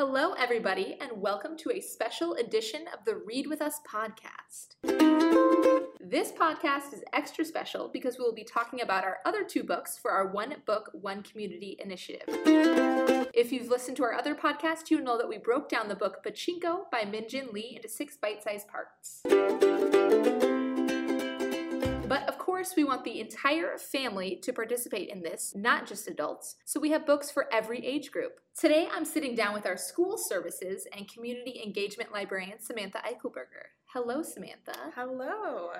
Hello, everybody, and welcome to a special edition of the Read With Us podcast. This podcast is extra special because we will be talking about our other two books for our One Book, One Community initiative. If you've listened to our other podcast, you know that we broke down the book Pachinko by Min-Jin Lee into six bite sized parts. Course, we want the entire family to participate in this, not just adults, so we have books for every age group. Today, I'm sitting down with our school services and community engagement librarian, Samantha Eichelberger. Hello, Samantha. Hello.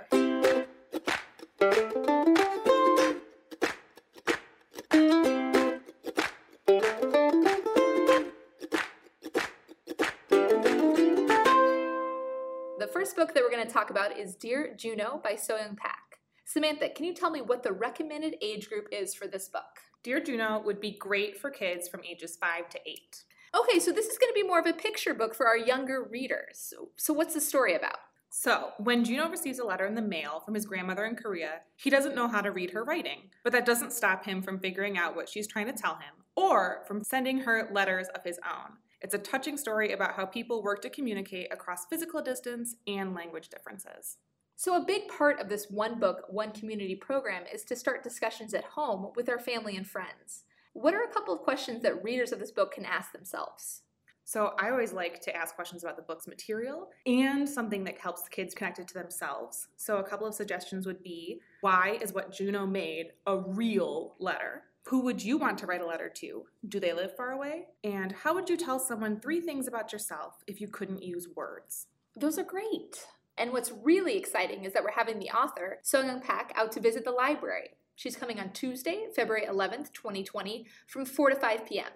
The first book that we're going to talk about is Dear Juno by So Soyung Pak. Samantha, can you tell me what the recommended age group is for this book? Dear Juno would be great for kids from ages 5 to 8. Okay, so this is going to be more of a picture book for our younger readers. So, so what's the story about? So, when Juno receives a letter in the mail from his grandmother in Korea, he doesn't know how to read her writing. But that doesn't stop him from figuring out what she's trying to tell him or from sending her letters of his own. It's a touching story about how people work to communicate across physical distance and language differences. So, a big part of this One Book, One Community program is to start discussions at home with our family and friends. What are a couple of questions that readers of this book can ask themselves? So, I always like to ask questions about the book's material and something that helps the kids connected to themselves. So, a couple of suggestions would be why is what Juno made a real letter? Who would you want to write a letter to? Do they live far away? And how would you tell someone three things about yourself if you couldn't use words? Those are great. And what's really exciting is that we're having the author, Soyung Pak, out to visit the library. She's coming on Tuesday, February 11th, 2020, from 4 to 5 p.m.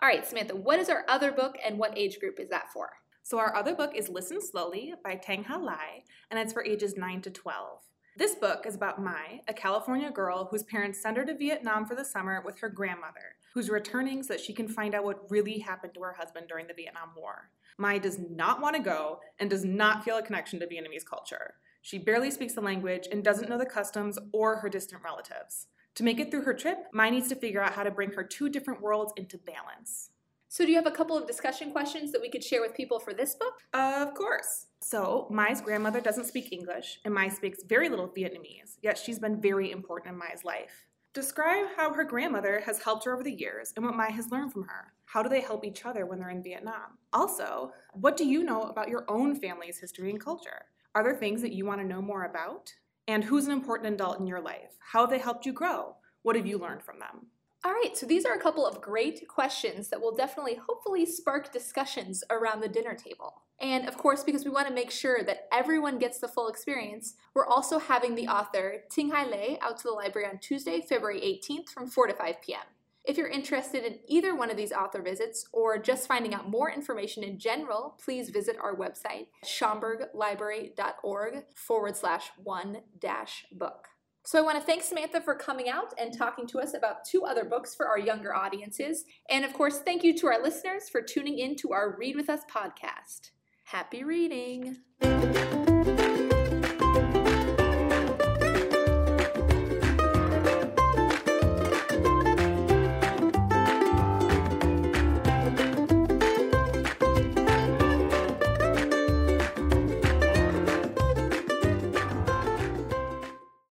All right, Samantha, what is our other book and what age group is that for? So, our other book is Listen Slowly by Thanhha Lai, and it's for ages 9 to 12. This book is about Mai, a California girl whose parents send her to Vietnam for the summer with her grandmother, who's returning so that she can find out what really happened to her husband during the Vietnam War. Mai does not want to go and does not feel a connection to Vietnamese culture. She barely speaks the language and doesn't know the customs or her distant relatives. To make it through her trip, Mai needs to figure out how to bring her two different worlds into balance. So, do you have a couple of discussion questions that we could share with people for this book? Of course. So, Mai's grandmother doesn't speak English, and Mai speaks very little Vietnamese, yet she's been very important in Mai's life. Describe how her grandmother has helped her over the years and what Mai has learned from her. How do they help each other when they're in Vietnam? Also, what do you know about your own family's history and culture? Are there things that you want to know more about? And who's an important adult in your life? How have they helped you grow? What have you learned from them? All right, so these are a couple of great questions that will definitely, hopefully, spark discussions around the dinner table. And of course, because we want to make sure that everyone gets the full experience, we're also having the author Thanhha Lai out to the library on Tuesday, February 18th from 4 to 5 p.m. If you're interested in either one of these author visits or just finding out more information in general, please visit our website, schaumburglibrary.org forward slash one dash book. So I want to thank Samantha for coming out and talking to us about two other books for our younger audiences. And of course, thank you to our listeners for tuning in to our Read With Us podcast. Happy reading!